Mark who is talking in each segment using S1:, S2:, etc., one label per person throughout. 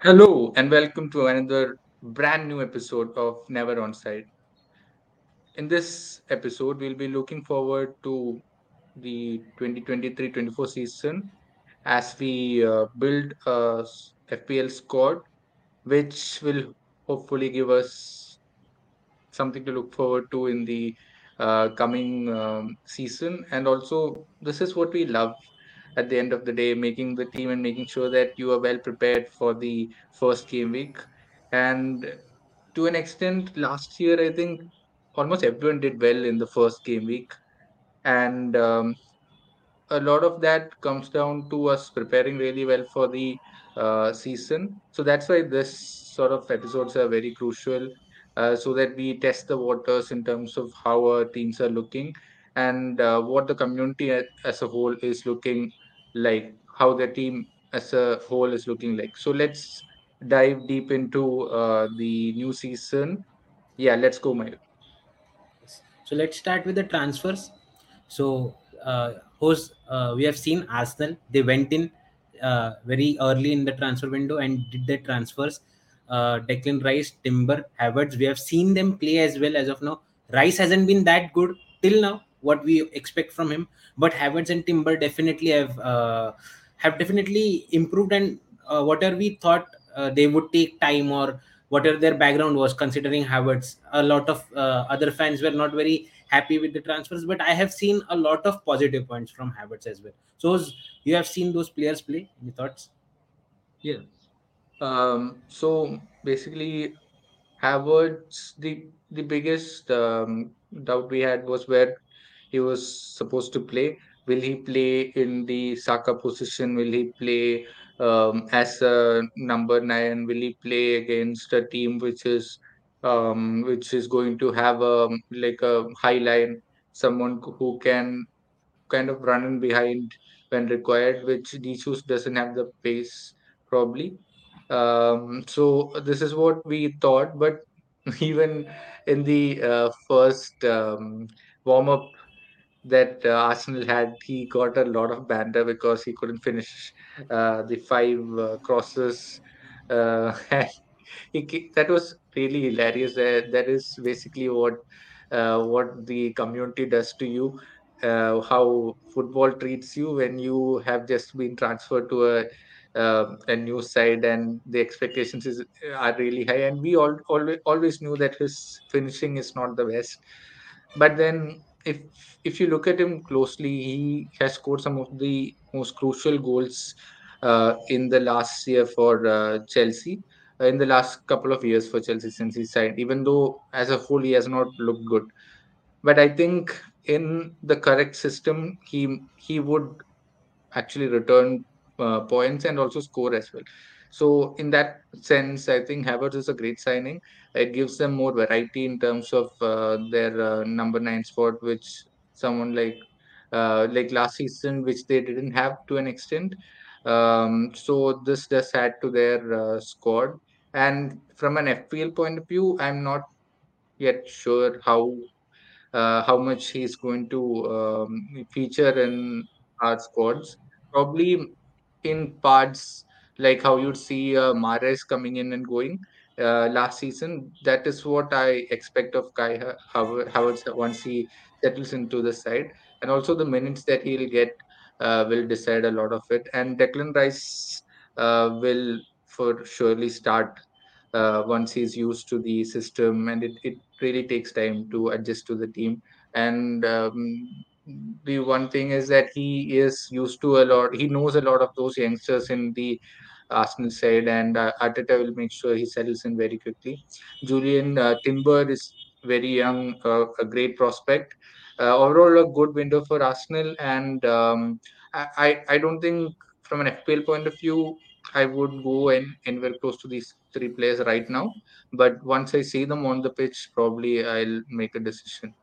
S1: Hello and welcome to another brand new episode of Never Onside. In this episode, we'll be looking forward to the 2023-24 season as we uh, build a FPL squad, which will hopefully give us something to look forward to in the uh, coming um, season. And also, this is what we love at the end of the day, making the team and making sure that you are well prepared for the first game week. And to an extent, last year, I think almost everyone did well in the first game week. And um, a lot of that comes down to us preparing really well for the uh, season. So that's why this sort of episodes are very crucial, uh, so that we test the waters in terms of how our teams are looking and uh, what the community as a whole is looking like, how the team as a whole is looking like. So let's dive deep into uh, the new season. Yeah, let's go, Mayur.
S2: So let's start with the transfers. So, uh, host, uh, we have seen Arsenal. They went in uh, very early in the transfer window and did their transfers. Uh, Declan Rice, Timber, Havertz. We have seen them play as well as of now. Rice hasn't been that good till now. What we expect from him, but Havertz and Timber definitely have uh, have definitely improved. And uh, whatever we thought uh, they would take time or whatever their background was, considering Havertz, a lot of uh, other fans were not very happy with the transfers, but I have seen a lot of positive points from Havertz as well. So you have seen those players play. Any thoughts?
S1: Yeah. Um, so basically, Havertz, the the biggest um, doubt we had was where he was supposed to play. Will he play in the Saka position? Will he play um, as a number nine? Will he play against a team which is um, which is going to have a like a high line, someone who can kind of run in behind when required, which Jesus doesn't have the pace probably. Um, so this is what we thought, but even in the uh, first um, warm up that uh, Arsenal had, he got a lot of banter because he couldn't finish uh, the five uh, crosses. Uh, he, that was really hilarious. That is basically what uh, what the community does to you. Uh, how football treats you when you have just been transferred to a uh, a new side and the expectations is are really high and we all always always knew that his finishing is not the best but then if if you look at him closely he has scored some of the most crucial goals uh, in the last year for uh, Chelsea in the last couple of years for Chelsea since he signed even though as a whole he has not looked good but I think in the correct system he he would actually return uh, points and also score as well. So in that sense, I think Havertz is a great signing. It gives them more variety in terms of uh, their uh, number nine spot, which someone like uh, like last season, which they didn't have to an extent. Um, so this does add to their uh, squad. And from an FPL point of view, I'm not yet sure how uh, how much he's going to um, feature in our squads. Probably in parts like how you'd see uh, Mahrez coming in and going uh, last season. That is what I expect of Kai Ha- Havertz once he settles into the side, and also the minutes that he'll get uh, will decide a lot of it. And Declan Rice uh, will for surely start uh, once he's used to the system, and it, it really takes time to adjust to the team. And um, the one thing is that he is used to a lot. He knows a lot of those youngsters in the Arsenal side, and uh, Arteta will make sure he settles in very quickly. Julian uh, Timber is very young, uh, a great prospect. Uh, overall, a good window for Arsenal, and um, I, I don't think from an FPL point of view, I would go and anywhere close to these three players right now. But once I see them on the pitch, probably I'll make a decision.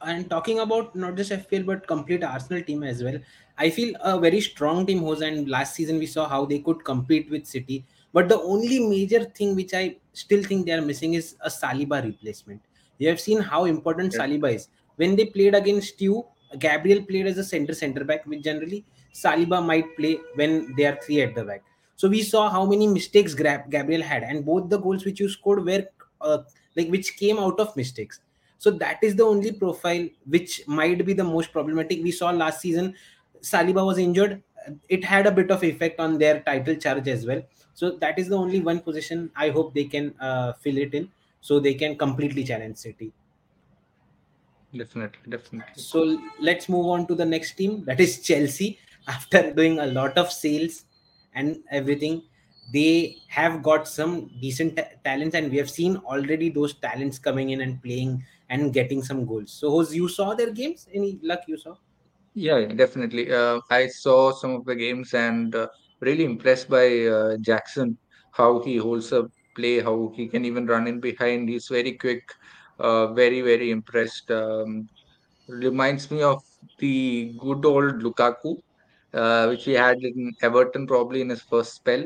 S2: And talking about not just FPL but complete Arsenal team as well, I feel a very strong team was and last season we saw how they could compete with City. But the only major thing which I still think they are missing is a Saliba replacement. You have seen how important
S1: Yeah.
S2: Saliba is. When they played against you, Gabriel played as a center center back, which generally Saliba might play when they are three at the back. So we saw how many mistakes Gabriel had, and both the goals which you scored were uh, like which came out of mistakes. So that is the only profile which might be the most problematic. We saw last season, Saliba was injured. It had a bit of effect on their title charge as well. So that is the only one position I hope they can uh, fill it in, so they can completely challenge City.
S1: Definitely, definitely.
S2: So let's move on to the next team, that is Chelsea. After doing a lot of sales and everything, they have got some decent ta- talents, and we have seen already those talents coming in and playing and getting some goals. So, Jose, you saw their games? Any luck you saw?
S1: Yeah, definitely. Uh, I saw some of the games and uh, really impressed by uh, Jackson, how he holds up play, how he can even run in behind. He's very quick, uh, very, very impressed. Um, reminds me of the good old Lukaku, uh, which he had in Everton probably in his first spell.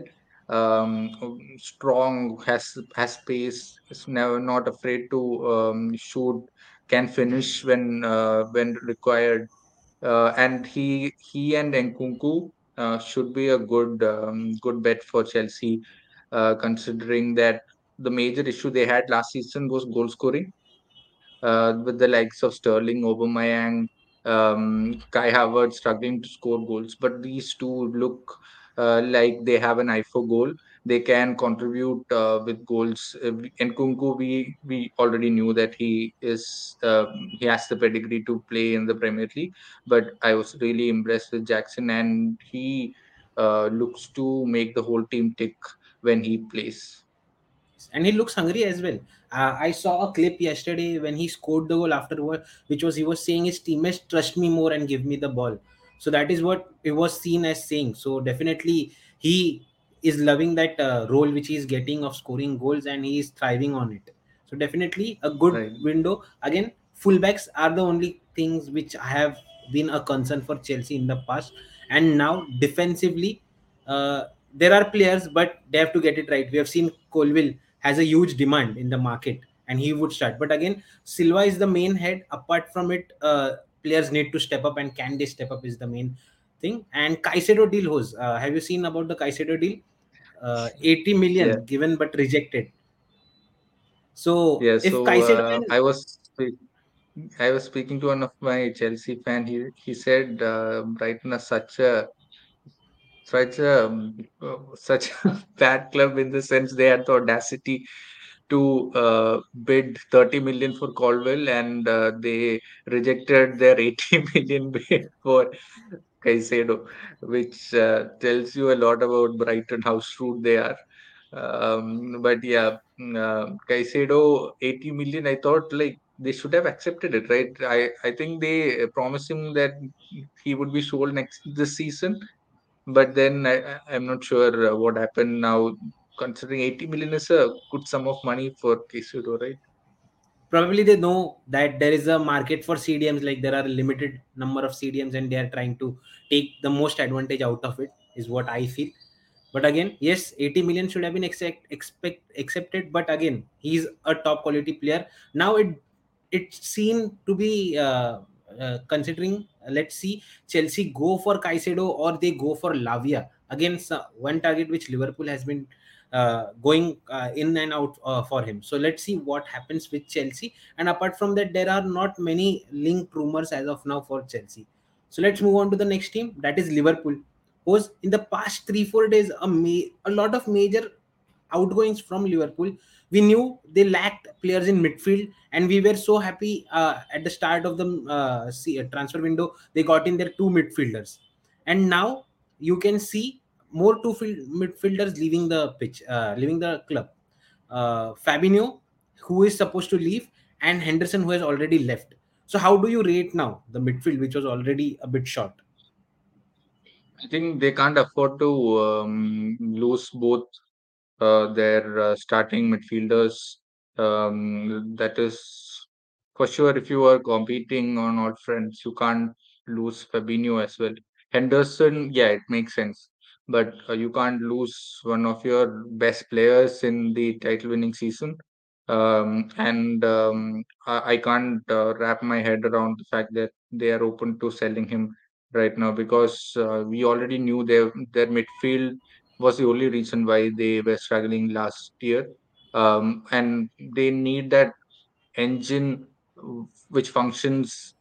S1: Um, strong, has has pace, is never not afraid to um, shoot, can finish when uh, when required uh, and he he and Nkunku uh, should be a good um, good bet for Chelsea, uh, considering that the major issue they had last season was goal scoring uh, with the likes of Sterling, Aubameyang, um, Kai Havertz struggling to score goals. But these two look like they have an for goal. They can contribute uh, with goals. Uh, Nkunku, we we already knew that he is um, he has the pedigree to play in the Premier League. But I was really impressed with Jackson, and he uh, looks to make the whole team tick when he plays.
S2: and he looks hungry as well. Uh, I saw a clip yesterday when he scored the goal afterward, which was he was saying his teammates trust me more and give me the ball. So that is what it was seen as saying. So definitely he is loving that uh, role which he is getting of scoring goals and he is thriving on it. So definitely a good
S1: Right.
S2: window. Again, fullbacks are the only things which have been a concern for Chelsea in the past, and now defensively, uh, there are players, but they have to get it right. We have seen Colwill has a huge demand in the market and he would start. But again, Silva is the main head. Apart from it, uh, players need to step up and can they step up is the main thing. And Caicedo deal was, uh, have you seen about the Caicedo deal? Uh, 80
S1: Yeah.
S2: given but rejected. So
S1: Yeah.
S2: if
S1: So
S2: Caicedo
S1: uh, I was I was speaking to one of my Chelsea fan. He he said uh, Brighton are such a such a um, such a bad club in the sense they had the audacity to uh, bid 30 million for Colwill and uh, they rejected their 80 million bid for Caicedo, which uh, tells you a lot about Brighton, how shrewd they are. Um, but yeah, mm, uh, Caicedo 80 million. I thought like they should have accepted it, right? I I think they promised him that he would be sold next this season, but then I, I'm not sure what happened now. Considering 80 million is a good sum of money for Caicedo, right?
S2: probably they know that there is a market for cdms like there are a limited number of cdms and they are trying to take the most advantage out of it is what i feel. But again yes 80 million should have been accept, expect accepted but again he's a top quality player. Now it it seemed to be uh, uh, considering let's see chelsea go for caicedo or they go for lavia. Again one target which liverpool has been uh, going uh, in and out uh, for him. So let's see what happens with Chelsea. And apart from that, there are not many linked rumors as of now for Chelsea. So let's move on to the next team. That is Liverpool. Was in the past three four days a ma- a lot of major outgoings from Liverpool. We knew they lacked players in midfield, and we were so happy uh, at the start of the uh, uh, transfer window. They got in their two midfielders, and now you can see more two field midfielders leaving the pitch, uh, leaving the club. Uh, Fabinho, who is supposed to leave, and Henderson, who has already left. So, how do you rate now the midfield, which was already a bit short?
S1: I think they can't afford to um, lose both uh, their uh, starting midfielders. Um, that is for sure. If you are competing on all fronts, you can't lose Fabinho as well. Henderson, yeah, it makes sense, but uh, you can't lose one of your best players in the title-winning season. Um, and um, I, I can't uh, wrap my head around the fact that they are open to selling him right now because uh, we already knew their their midfield. was the only reason why they were struggling last year. Um, and they need that engine which functions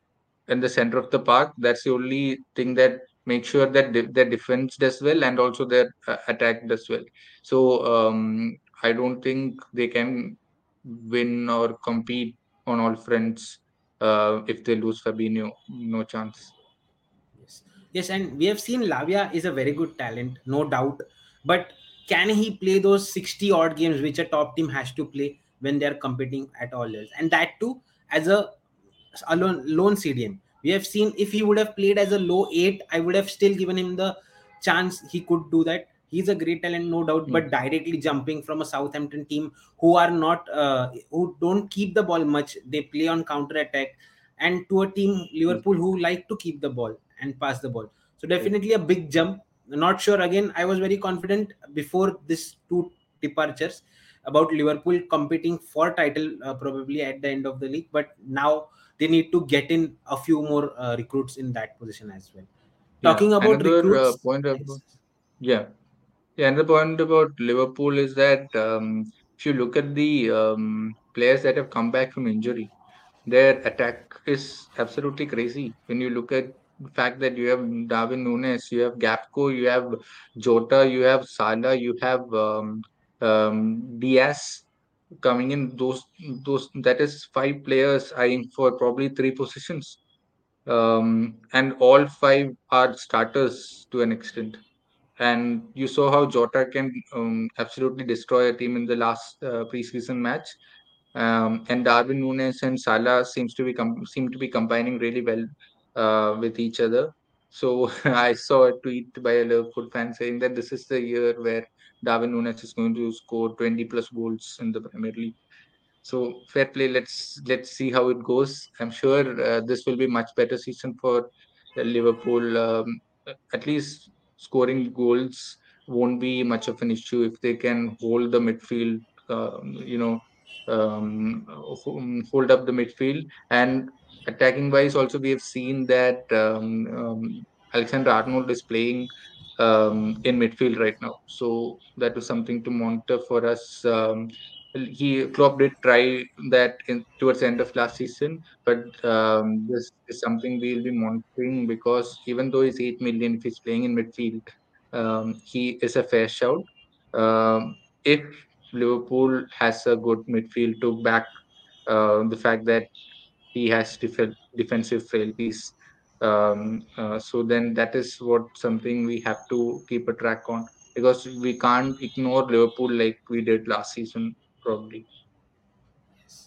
S1: in the center of the park. That's the only thing that makes sure that de- their defense does well and also their uh, attack does well. So um, I don't think they can win or compete on all fronts uh, if they lose Fabinho. No chance.
S2: Yes, yes, and we have seen Lavia is a very good talent, no doubt. But can he play those sixty odd games which a top team has to play when they are competing at all levels, and that too as a alone lone CDM? We have seen if he would have played as a low eight, I would have still given him the chance he could do that. He's a great talent, no doubt,
S1: Mm,
S2: but directly jumping from a Southampton team who are not uh, who don't keep the ball much, they play on counter attack, and to a team Liverpool who like to keep the ball and pass the ball. So definitely a big jump. Not sure again. I was very confident before this two departures about Liverpool competing for title uh, probably at the end of the league, but now they need to get in a few more uh, recruits in that position as well.
S1: yeah.
S2: Talking about
S1: Another uh,
S2: recruits,
S1: point about yeah. Yeah, another point about Liverpool is that um, if you look at the um, players that have come back from injury, their attack is absolutely crazy. When you look at the fact that you have Darwin Núñez, you have Gakpo, you have Jota, you have Salah, you have um, um, Diaz coming in. Those those that is five players eyeing for probably three positions, um, and all five are starters to an extent and you saw how Jota can um, absolutely destroy a team in the last uh, preseason match. Um, and Darwin Núñez and Salah seems to be com- seem to be combining really well uh, with each other. So I saw a tweet by a Liverpool fan saying that this is the year where Darwin Núñez is going to score 20 plus goals in the Premier League. So fair play. Let's let's see how it goes. I'm sure uh, this will be much better season for uh, Liverpool. Um, at least scoring goals won't be much of an issue if they can hold the midfield. Um, you know, um, hold up the midfield and attacking wise. Also, we have seen that um, um, Alexander Arnold is playing um, in midfield right now. So that was something to monitor for us. Um, he Klopp did try that in towards the end of last season, but um, this is something we'll be monitoring because even though he's eight million, if he's playing in midfield, um, he is a fair shout. Um, if Liverpool has a good midfield to back uh, the fact that he has def- defensive frailties. Um, uh, so then that is what something we have to keep a track on because we can't ignore Liverpool like we did last season, probably.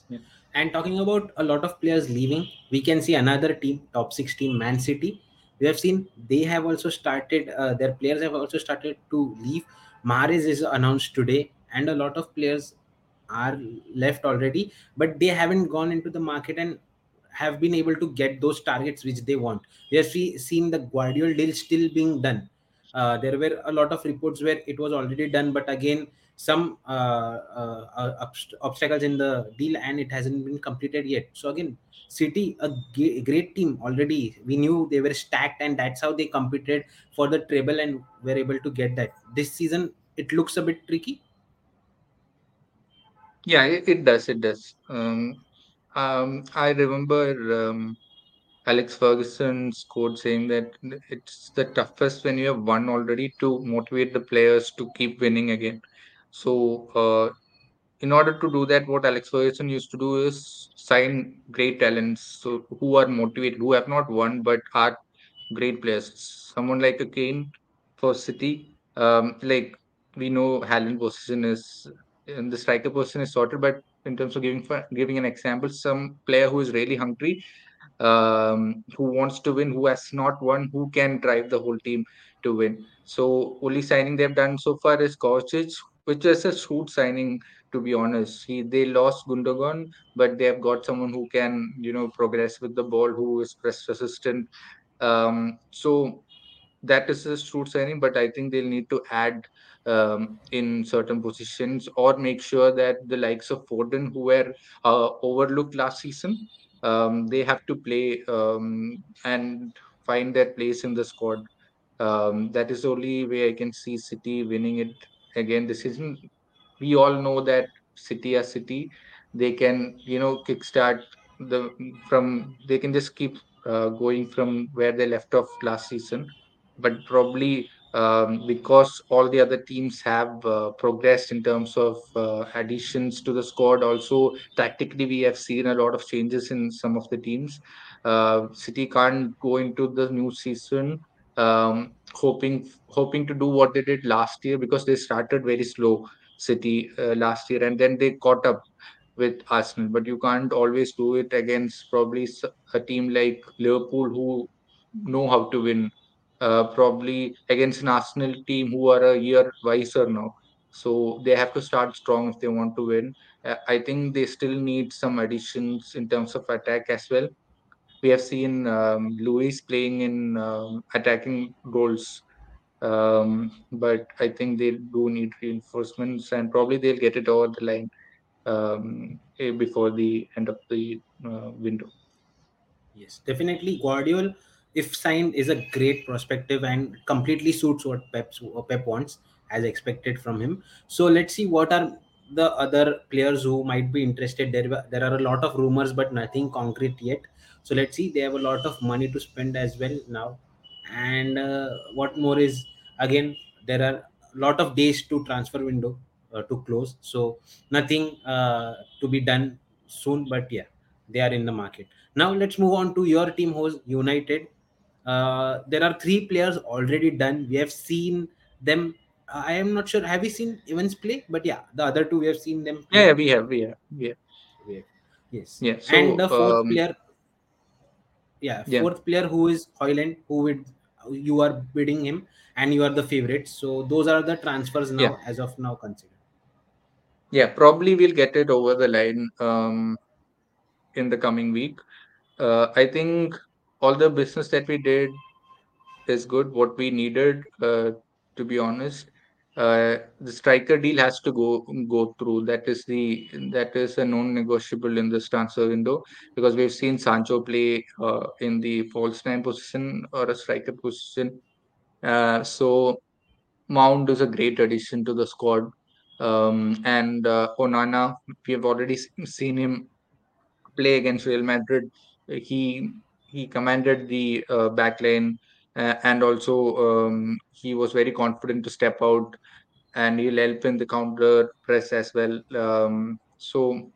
S1: Yeah.
S2: And talking about a lot of players leaving, we can see another team, top six team, Man City. We have seen they have also started, uh, their players have also started to leave. Mahrez is announced today, and a lot of players are left already, but they haven't gone into the market and have been able to get those targets which they want. We have see, seen the Gvardiol deal still being done. Uh, there were a lot of reports where it was already done, but again, some uh, uh, uh, obstacles in the deal and it hasn't been completed yet. So again, City, a g- great team already. We knew they were stacked, and that's how they competed for the treble and were able to get that. This season, it looks a bit tricky.
S1: Yeah, it, it does. It does. Um, um, I remember um, Alex Ferguson's quote saying that it's the toughest when you have won already to motivate the players to keep winning again. So, uh, in order to do that, what Alex Ferguson used to do is sign great talents, so who are motivated, who have not won but are great players. Someone like a Kane for City, um, like we know Haaland position is and the striker position is sorted, but in terms of giving giving an example, some player who is really hungry, um, who wants to win, who has not won, who can drive the whole team to win. So only signing they've done so far is Kovacic, which is a shoot signing to be honest. He they lost Gundogan, but they have got someone who can, you know, progress with the ball, who is press resistant. Um, so that is a shrewd signing, but I think they'll need to add um, in certain positions or make sure that the likes of Foden, who were uh, overlooked last season, um, they have to play um, and find their place in the squad. Um, that is the only way I can see City winning it again this season. We all know that City are City. They can, you know, kickstart the from they can just keep uh, going from where they left off last season. But probably um, because all the other teams have uh, progressed in terms of uh, additions to the squad. Also, tactically, we have seen a lot of changes in some of the teams. Uh, City can't go into the new season um, hoping hoping to do what they did last year because they started very slow. City uh, last year, and then they caught up with Arsenal. But you can't always do it against probably a team like Liverpool who know how to win uh, probably against an Arsenal team who are a year wiser now. So they have to start strong if they want to win. Uh, I think they still need some additions in terms of attack as well. We have seen um, Luis playing in um, attacking goals, um, but I think they do need reinforcements, and probably they'll get it over the line um, eh, before the end of the uh, window.
S2: Yes, definitely. Gvardiol, if signed, is a great perspective and completely suits what Pep's, Pep wants, as expected from him. So let's see what are the other players who might be interested. There, there are a lot of rumors, but nothing concrete yet. So let's see. They have a lot of money to spend as well now. And uh, what more is again there are a lot of days to transfer window uh, to close. So nothing uh, to be done soon, but yeah, they are in the market. Now let's move on to your team host United. Uh, there are three players already done. We have seen them. I am not sure. Have you seen Evans play? But yeah, the other two we have seen them
S1: Yeah,
S2: play.
S1: yeah, we have, we have, we have.
S2: We have- Yes,
S1: Yeah.
S2: and the fourth
S1: um,
S2: player, yeah,
S1: yeah,
S2: fourth player who is Højlund, who would you are bidding him, and you are the favorite. So those are the transfers
S1: yeah,
S2: now, as of now, considered.
S1: yeah. Probably we'll get it over the line um, in the coming week. Uh, I think all the business that we did is good. What we needed, uh, to be honest, uh, the striker deal has to go go through. That is the that is a non-negotiable in this transfer window because we've seen Sancho play uh, in the false nine position or a striker position. Uh, so Mount is a great addition to the squad. Um, and uh, Onana, we have already seen him play against Real Madrid. He he commanded the uh, back line, uh, and also um, he was very confident to step out, and he'll help in the counter press as well. Um, so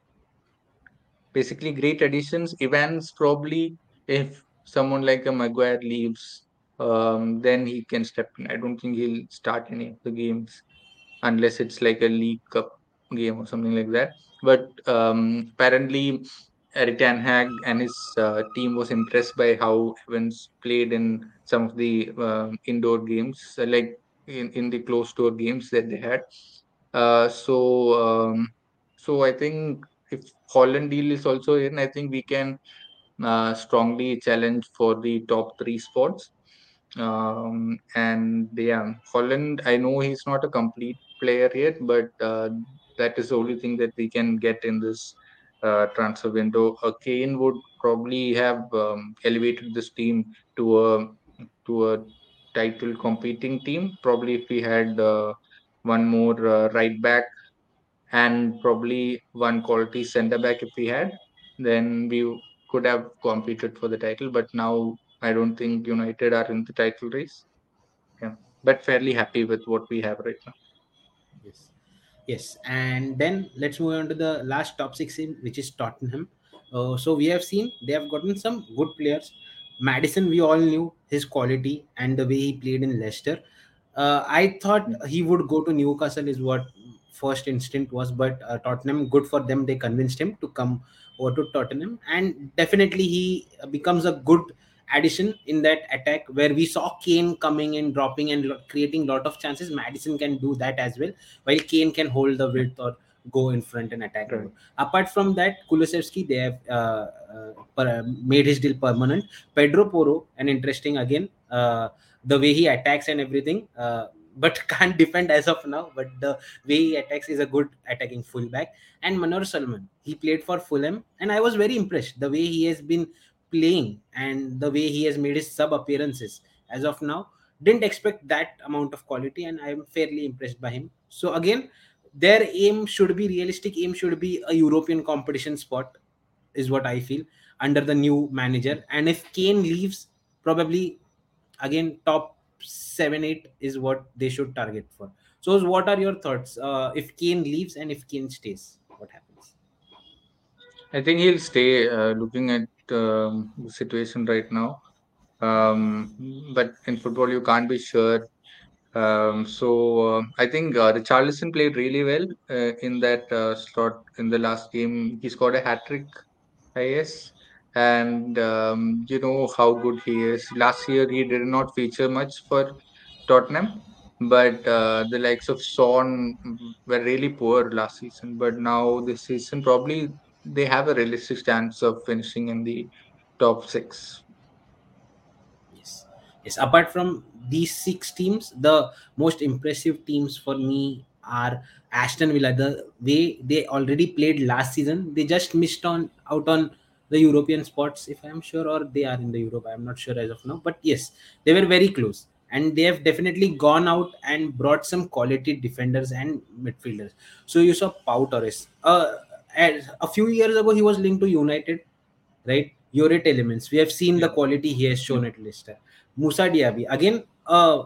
S1: basically, great additions. Evans probably, if someone like a Maguire leaves, um, then he can step in. I don't think he'll start any of the games unless it's like a League Cup game or something like that. But um, apparently, Erik Ten Hag and his uh, team was impressed by how Evans played in some of the um indoor games, uh, like in, in the closed door games that they had. Uh, so, um, so I think if Højlund deal is also in, I think we can uh, strongly challenge for the top three spots. Um, and yeah, Højlund, I know he's not a complete player yet, but uh, that is the only thing that we can get in this uh, transfer window. Uh, Kane would probably have um, elevated this team to a to a title competing team. Probably if we had uh, one more uh, right back and probably one quality center back if we had, then we could have competed for the title. But now I don't think United are in the title race. Yeah, but fairly happy with what we have right now.
S2: Yes. Yes, and then let's move on to the last top six team, which is Tottenham. Uh, so we have seen they have gotten some good players. Maddison, we all knew his quality and the way he played in Leicester. Uh, I thought he would go to Newcastle, is what first instinct was, but uh, Tottenham, good for them, they convinced him to come over to Tottenham, and definitely he becomes a good addition in that attack where we saw Kane coming and dropping and lo- creating lot of chances. Maddison can do that as well while Kane can hold the width or go in front and attack
S1: Right.
S2: Apart from that, Kulusevski, they have uh, uh, per- made his deal permanent. Pedro Porro, an interesting again, uh, the way he attacks and everything, uh, but can't defend as of now. But the way he attacks is a good attacking fullback. And Manor Solomon, he played for Fulham, and I was very impressed the way he has been playing and the way he has made his sub appearances as of now didn't expect that amount of quality, and I'm fairly impressed by him. So again, their aim should be realistic. Aim should be a European competition spot, is what I feel under the new manager. And if Kane leaves, probably again top seven eight is what they should target for. So what are your thoughts? Uh, if Kane leaves and if Kane stays, what happens?
S1: I think he'll stay. Uh, looking at um, situation right now, um, but in football you can't be sure. Um, so uh, I think uh, Richarlison played really well uh, in that uh, slot in the last game. He scored a hat trick, I guess, and um, you know how good he is. Last year he did not feature much for Tottenham, but uh, the likes of Son were really poor last season. But now this season, probably they have a realistic chance of finishing in the top six.
S2: Yes. Yes. Apart from these six teams, the most impressive teams for me are Aston Villa. The way they already played last season, they just missed on out on the European spots, if I'm sure, or they are in the Europe. I'm not sure as of now. But yes, they were very close. And they have definitely gone out and brought some quality defenders and midfielders. So you saw Pau Torres. Uh, as- a few years ago, he was linked to United right? Youri Tielemans. We have seen the quality he has shown at Leicester. Moussa Diaby, again, uh,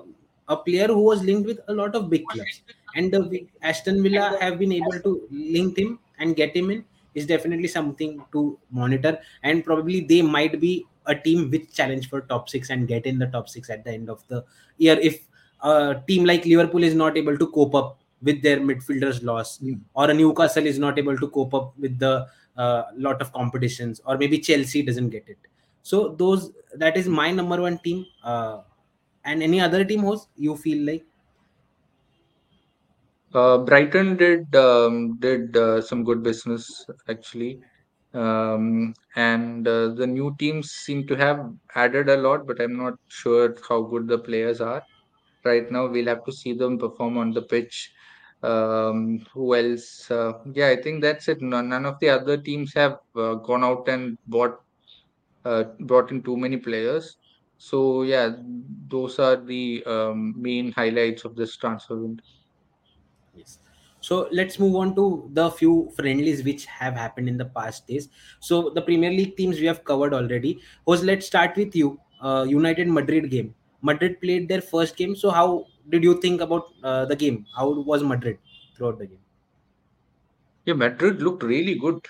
S2: a player who was linked with a lot of big clubs. And the Aston Villa have been able to link him and get him in is definitely something to monitor. And probably they might be a team with challenge for top six and get in the top six at the end of the year if a team like Liverpool is not able to cope up with their midfielders loss
S1: Mm.
S2: or a Newcastle is not able to cope up with the uh, lot of competitions or maybe chelsea doesn't get it so those that is my number one team uh, and any other team host you feel like
S1: Uh, Brighton did um, did uh, some good business actually, um, and uh, the new teams seem to have added a lot, but I'm not sure how good the players are right now. We'll have to see them perform on the pitch. Um, who else? Uh, yeah, I think that's it. None, none of the other teams have uh, gone out and bought uh, brought in too many players. So yeah, those are the um, main highlights of this transfer window.
S2: yes so let's move on to the few friendlies which have happened in the past days so the premier league teams we have covered already host let's start with you uh, united madrid game madrid played their first game. So how did you think about uh, the game? How was madrid throughout the game?
S1: Yeah, Madrid looked really good.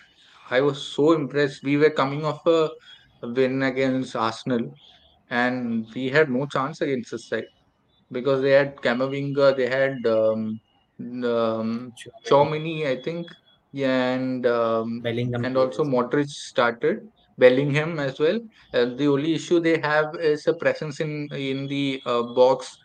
S1: I was so impressed. We were coming off a win against Arsenal, and we had no chance against this side because they had Camavinga, they had um, um,
S2: Tchouaméni,
S1: I think, yeah, and um,
S2: bellingham
S1: and also. Modric started, Bellingham as well. Uh, the only issue they have is a presence in in the uh, box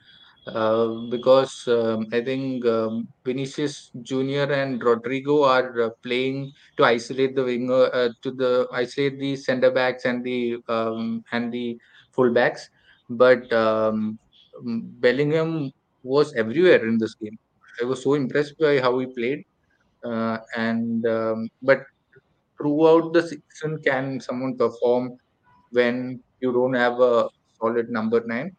S1: uh, because um, I think um, Vinicius Junior and Rodrygo are uh, playing to isolate the winger, uh, to the isolate the centre backs and the um, and the full backs. But um, Bellingham was everywhere in this game. I was so impressed by how he played. Uh, and um, but throughout the season, can someone perform when you don't have a solid number nine?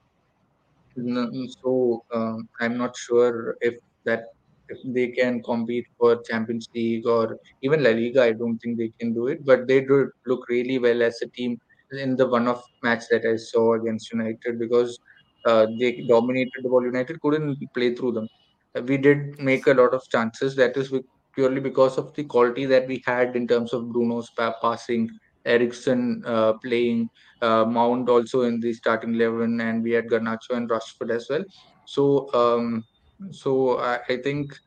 S1: So um, I'm not sure if that if they can compete for Champions League or even La Liga. I don't think they can do it, but they do look really well as a team in the one-off match that I saw against United because uh, they dominated the ball. United couldn't play through them. We did make a lot of chances. That is purely because of the quality that we had in terms of Bruno's passing, Eriksen uh, playing uh, Mount also in the starting eleven, and we had Garnacho and Rashford as well. So, um, so I, I think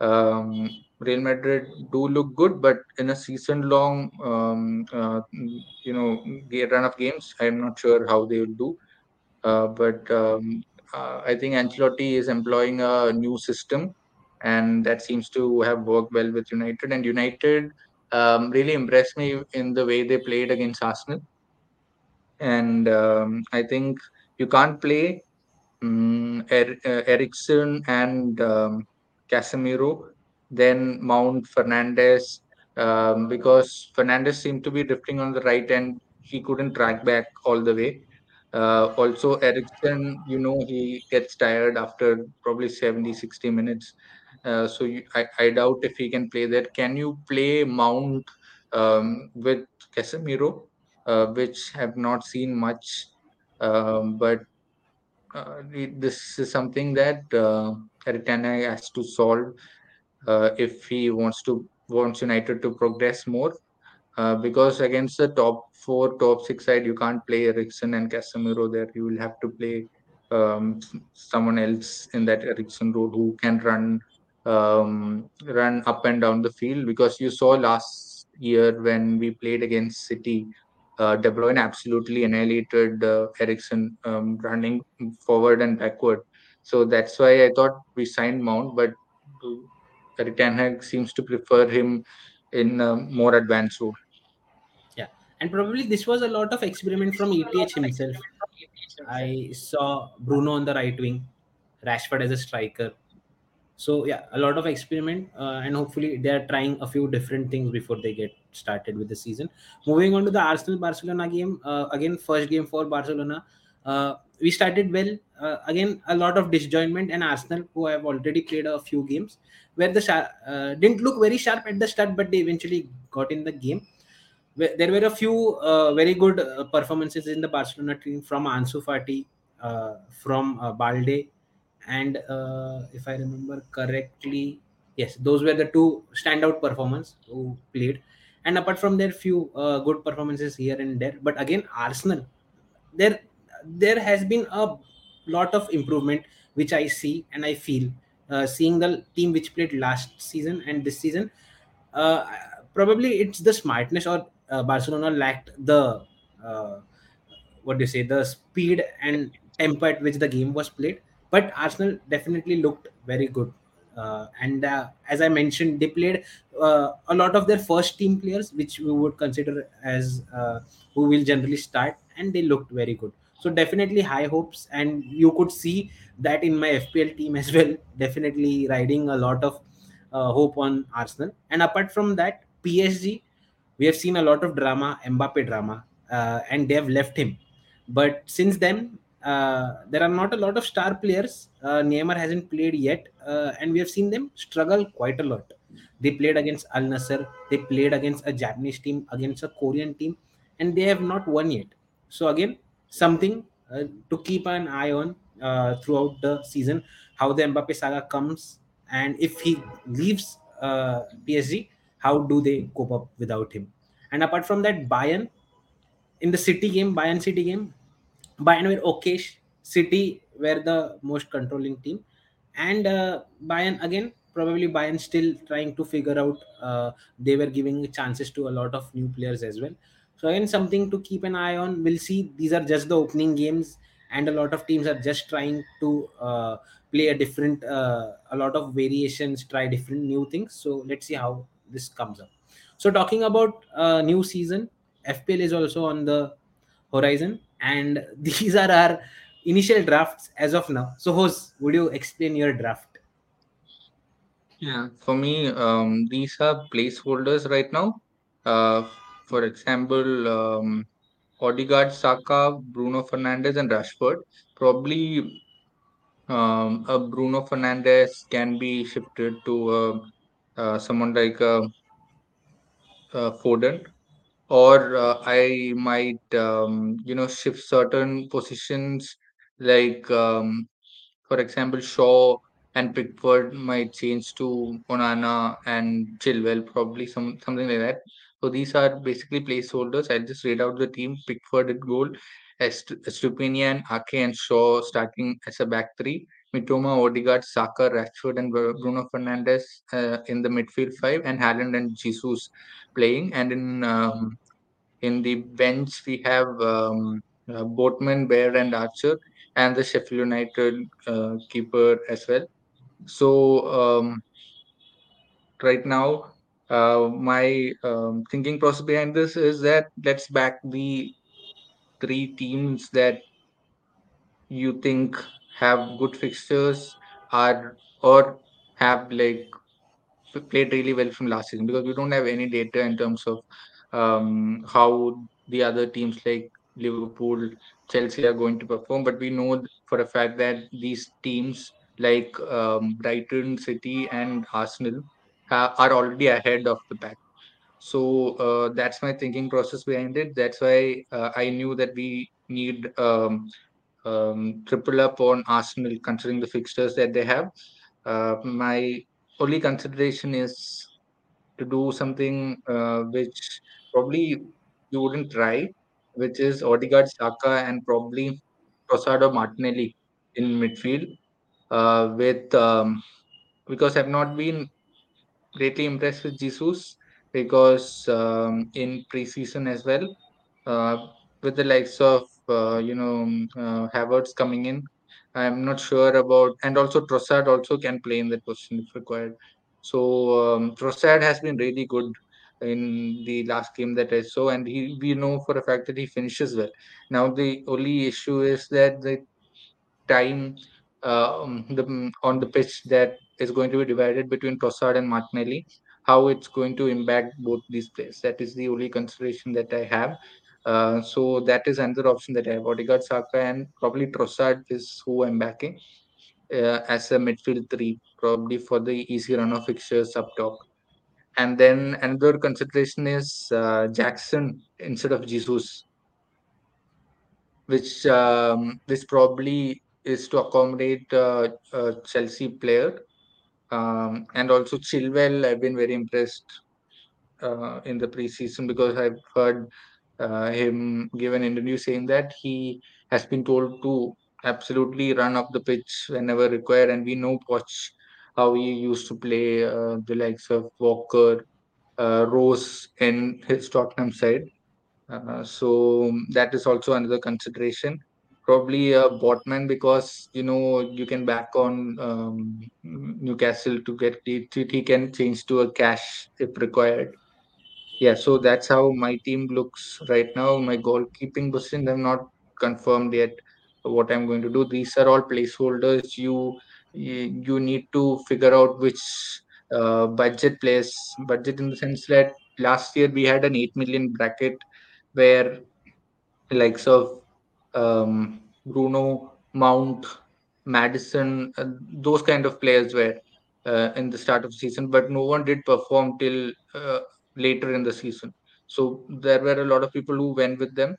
S1: um, Real Madrid do look good, but in a season-long, um, uh, you know, run of games, I'm not sure how they will do. Uh, but um, uh, I think Ancelotti is employing a new system, and that seems to have worked well with United. And United um, really impressed me in the way they played against Arsenal and um, I think you can't play um, er- uh, Eriksen and um, Casemiro, then Mount Fernandes, um, because Fernandes seemed to be drifting on the right and he couldn't track back all the way. Uh, also, Eriksen, you know, he gets tired after probably 70, 60 minutes. Uh, so you, I, I doubt if he can play that. Can you play Mount um, with Casemiro, uh, which have not seen much, um, but uh, this is something that uh, Hag has to solve uh, if he wants to wants United to progress more. Uh, because against the top four, top six side, you can't play Eriksen and Casemiro there. You will have to play um, someone else in that Eriksen role who can run um, run up and down the field. Because you saw last year when we played against City, uh, De Bruyne absolutely annihilated uh, Eriksen um, running forward and backward. So that's why I thought we signed Mount, but uh, Erik ten Hag seems to prefer him in a more advanced role.
S2: Yeah, and probably this was a lot of experiment from ETH himself. I saw Bruno on the right wing, Rashford as a striker. So yeah, a lot of experiment, uh, and hopefully they are trying a few different things before they get started with the season. Moving on to the Arsenal Barcelona game, uh, again first game for Barcelona. Uh, we started well. Uh, again, a lot of disjointment, and Arsenal, who have already played a few games, where the uh, didn't look very sharp at the start, but they eventually got in the game there were a few uh, very good performances in the Barcelona team from Ansu Fati, from Balde, and uh, if I remember correctly, yes, those were the two standout performers who played. And apart from their few uh, good performances here and there, but again, Arsenal, there there has been a lot of improvement which I see and I feel uh, seeing the team which played last season and this season. Uh, probably it's the smartness or uh, Barcelona lacked the uh, what do you say the speed and tempo at which the game was played. But Arsenal definitely looked very good. Uh, and uh, as I mentioned, they played uh, a lot of their first team players, which we would consider as uh, who will generally start, and they looked very good. So definitely high hopes, and you could see that in my FPL team as well. Definitely riding a lot of uh, hope on Arsenal. And apart from that, PSG, we have seen a lot of drama, Mbappe drama, uh, and they have left him. But since then, there are not a lot of star players. Uh, Neymar hasn't played yet, uh, and we have seen them struggle quite a lot. They played against Al Nassr, they played against a Japanese team, against a Korean team, and they have not won yet. So again, something uh, to keep an eye on uh, throughout the season. How the Mbappe saga comes, and if he leaves uh, PSG, how do they cope up without him? And apart from that, Bayern in the City game, Bayern City game, Bayern were okay. City were the most controlling team, and uh, Bayern again probably Bayern still trying to figure out. Uh, they were giving chances to a lot of new players as well. So again, something to keep an eye on. We'll see. These are just the opening games, and a lot of teams are just trying to uh, play a different, uh, a lot of variations, try different new things. So let's see how this comes up. So talking about uh, new season, FPL is also on the horizon, and these are our initial drafts as of now. So, would you explain your draft?
S1: Yeah, for me, um, these are placeholders right now. Uh, for example, um, Odegaard, Saka, Bruno Fernandes, and Rashford. Probably um, a Bruno Fernandes can be shifted to uh, uh, someone like uh, uh, Foden, or uh, I might um, you know shift certain positions like um, for example, Shaw and Pickford might change to Onana and Chilwell, probably some something like that. So these are basically placeholders. I'll just read out the team: Pickford at goal, Est- Estupiñán, Ake, and Shaw starting as a back three. Mitoma, Odegaard, Saka, Rashford, and Bruno Fernandes uh, in the midfield five, and Haaland and Jesus playing. And in um, in the bench, we have um, uh, Boatman, Baird, and Archer, and the Sheffield United uh, keeper as well. So um, right now, uh, my um, thinking process behind this is that let's back the three teams that you think have good fixtures are or have like played really well from last season because we don't have any data in terms of um, how the other teams like Liverpool, Chelsea are going to perform, but we know for a fact that these teams like um, Brighton, City, and Arsenal ha- are already ahead of the pack. So uh, that's my thinking process behind it. That's why uh, I knew that we need um, um, triple up on Arsenal, considering the fixtures that they have. Uh, my only consideration is to do something uh, which probably you wouldn't try, which is Odegaard, Saka, and probably Rosado Martinelli in midfield. Uh, with um, because I've not been greatly impressed with Jesus because um, in preseason as well, uh, with the likes of you know um, uh, Havertz coming in, I'm not sure about, and also Trossard also can play in that position if required. So um, Trossard has been really good in the last game that I saw, and he we know for a fact that he finishes well. Now the only issue is that the time um, the, on the pitch that is going to be divided between Trossard and Martinelli, how it's going to impact both these players. That is the only consideration that I have. Uh, so that is another option that I have. Odegaard, Saka, and probably Trossard is who I'm backing uh, as a midfield three, probably for the easy run of fixtures up top. And then another consideration is uh, Jackson instead of Jesus, which um, probably is to accommodate uh, a Chelsea player. Um, and also Chilwell, I've been very impressed uh, in the preseason because I've heard him give an interview saying that he has been told to absolutely run up the pitch whenever required. And we know Poch how he used to play uh, the likes of Walker, uh, Rose in his Tottenham side. Uh, so that is also another consideration. Probably a Botman because you know you can back on um, Newcastle to get it. He can change to a cash if required. Yeah, so that's how my team looks right now. My goalkeeping position, I'm not confirmed yet what I'm going to do. These are all placeholders. You you, need to figure out which uh, budget players. Budget in the sense that last year we had an eight million bracket where likes of um, Bruno, Mount, Maddison, uh, those kind of players were uh, in the start of the season, but no one did perform till uh, later in the season. So there were a lot of people who went with them,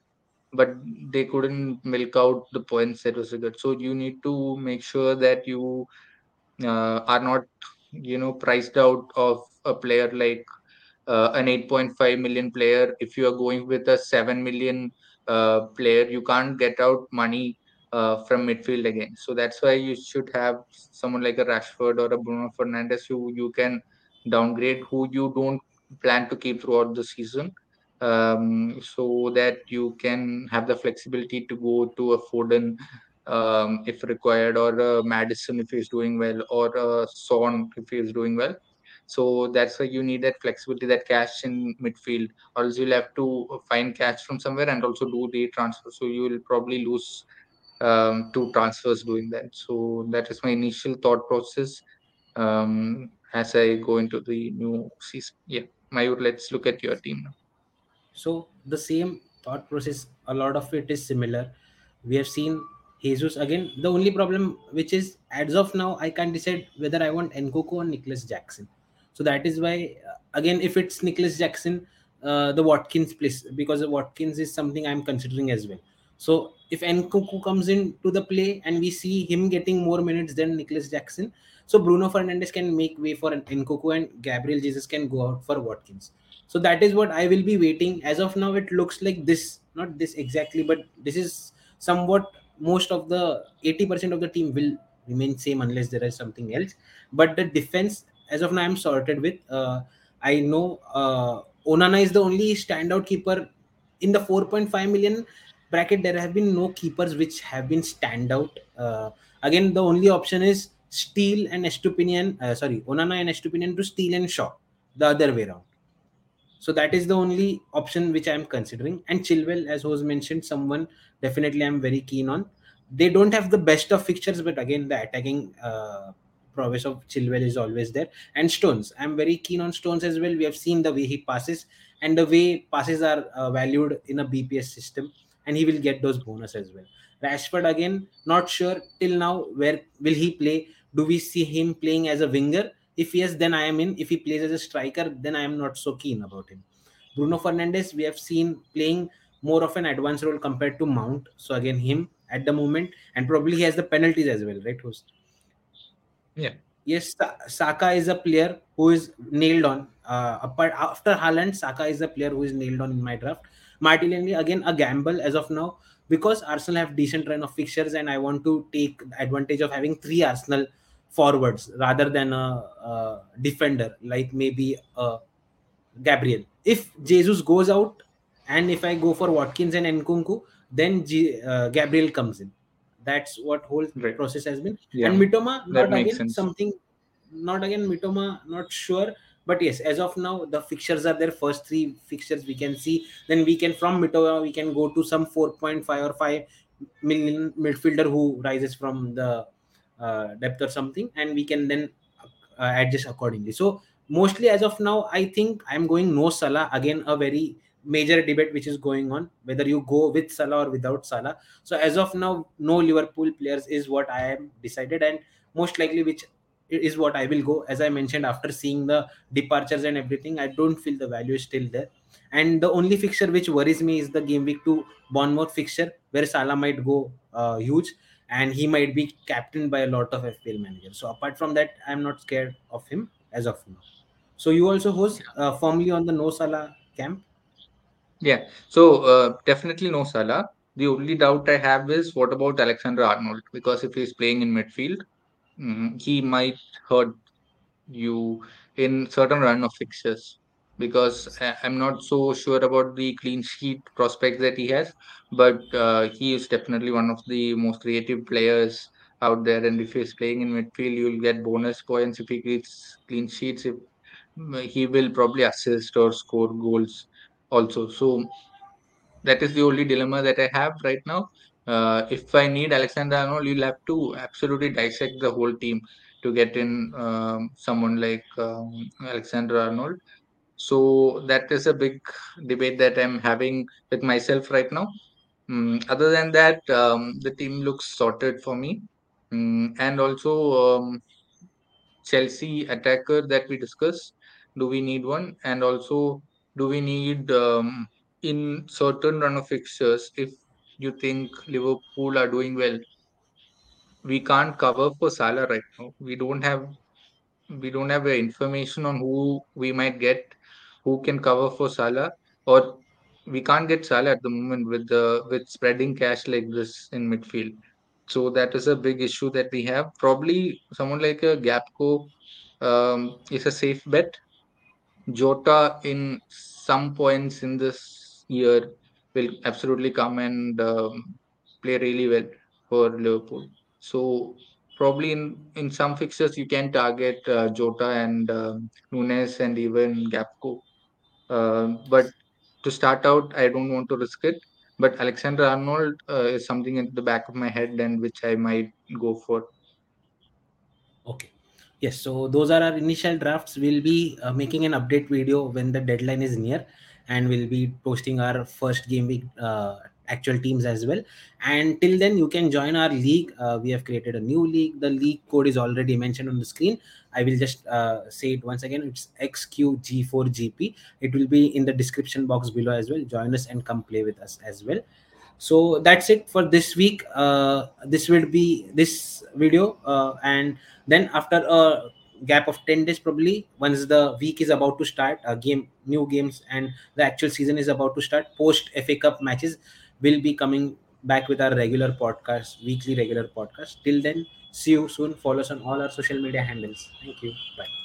S1: but they couldn't milk out the points that was good. So you need to make sure that you uh, are not, you know, priced out of a player like uh, an 8.5 million player if you are going with a 7 million uh, player you can't get out money uh, from midfield again so that's why you should have someone like a rashford or a bruno fernandes who you can downgrade who you don't plan to keep throughout the season um, so that you can have the flexibility to go to a foden um, if required or a maddison if he's doing well or a son if he's doing well so that's why you need that flexibility, that cash in midfield, or else you'll have to find cash from somewhere and also do the transfer. So you will probably lose um, two transfers doing that. So that is my initial thought process um, as I go into the new season. Yeah, Mayur, let's look at your team now.
S2: So the same thought process, a lot of it is similar. We have seen Jesus again. The only problem, which is as of now, I can't decide whether I want Nkunku or Nicolas Jackson. So that is why, uh, again, if it's Nicolas Jackson, uh, the Watkins place because Watkins is something I'm considering as well. So if Nkunku comes into the play and we see him getting more minutes than Nicolas Jackson, so Bruno Fernandes can make way for an Nkunku and Gabriel Jesus can go out for Watkins. So that is what i will be waiting. As of now it looks like this not this exactly but this is somewhat most of the 80% of the team will remain same unless there is something else. But the defense as of now i'm sorted with. Uh, i know uh, onana is the only standout keeper in the 4.5 million bracket. There have been no keepers which have been standout. Uh, again the only option is steele and estupiñán uh, sorry onana and estupiñán to steele and shaw the other way around so that is the only option which I'm considering. And Chilwell, as was mentioned, someone definitely I'm very keen on. They don't have the best of fixtures, but again, the attacking uh, prowess of Chilwell is always there. And Stones, I'm very keen on Stones as well. We have seen the way he passes and the way passes are uh, valued in a BPS system. and he will get those bonus as well. Rashford again, not sure till now where will he play. Do we see him playing as a winger? If yes, then I am in. If he plays as a striker, then I am not so keen about him. Bruno Fernandes, we have seen playing more of an advanced role compared to Mount. So again, him at the moment, and probably he has the penalties as well, right? Host?
S1: Yeah.
S2: Yes, Saka is a player who is nailed on. Uh, apart after Haaland, Saka is a player who is nailed on in my draft. Martinelli again a gamble as of now because Arsenal have decent run of fixtures and I want to take advantage of having three Arsenal forwards rather than a, a defender like maybe a Gabriel. If Jesus goes out and if I go for Watkins and Nkunku, then G, uh, Gabriel comes in. That's what whole right. process has been. Yeah. And Mitoma, not again sense. something, not again Mitoma, not sure. But yes, as of now, the fixtures are there. First three fixtures we can see. Then we can from Mitoma we can go to some 4.5 or 5 million midfielder who rises from the depth or something, and we can then uh, adjust accordingly. So mostly as of now, I think I'm going no Salah again. A very major debate which is going on whether you go with Salah or without Salah. So as of now, no Liverpool players is what I am decided, and most likely which is what I will go. As I mentioned, after seeing the departures and everything, I don't feel the value is still there. And the only fixture which worries me is the game week two Bournemouth fixture, where Salah might go uh, huge and he might be captained by a lot of FPL managers. So apart from that, I'm not scared of him as of now. So you also host uh, firmly on the no Salah camp.
S1: Yeah, so uh, definitely no Salah. The only doubt I have is what about Alexander Arnold? Because if he's playing in midfield, mm, he might hurt you in certain run of fixtures. Because I'm not so sure about the clean sheet prospects that he has, but uh, he is definitely one of the most creative players out there. And if he's playing in midfield, you'll get bonus points if he gets clean sheets. If mm, he will probably assist or score goals also. So that is the only dilemma that I have right now. Uh, if I need Alexander Arnold, you'll have to absolutely dissect the whole team to get in um, someone like um, Alexander Arnold. So that is a big debate that I'm having with myself right now. Mm, other than that, um, the team looks sorted for me. Mm, and also, um, Chelsea attacker that we discussed. Do we need one? And also, do we need um, in certain run of fixtures if you think Liverpool are doing well? We can't cover for Salah right now. We don't have we don't have information on who we might get, who can cover for Salah, or we can't get Salah at the moment with the with spreading cash like this in midfield. So that is a big issue that we have. Probably someone like a Gakpo um, is a safe bet. Jota in some points in this year will absolutely come and um, play really well for Liverpool. So probably in, in some fixtures you can target uh, Jota and um, Núñez and even Gakpo. Uh, but to start out, I don't want to risk it. But Alexander Arnold uh, is something in the back of my head and which I might go for.
S2: Okay. Yes. So those are our initial drafts. We'll be uh, making an update video when the deadline is near, and we'll be posting our first game week uh, actual teams as well. And till then, you can join our league. Uh, we have created a new league. The league code is already mentioned on the screen. I will just uh, say it once again. It's XQG4GP. It will be in the description box below as well. Join us and come play with us as well. So that's it for this week. Uh, this will be this video, uh, and then after a gap of 10 days probably once the week is about to start a game new games and the actual season is about to start post fa cup matches will be coming back with our regular podcast, weekly regular podcast. Till then, see you soon. Follow us on all our social media handles. Thank you. Bye.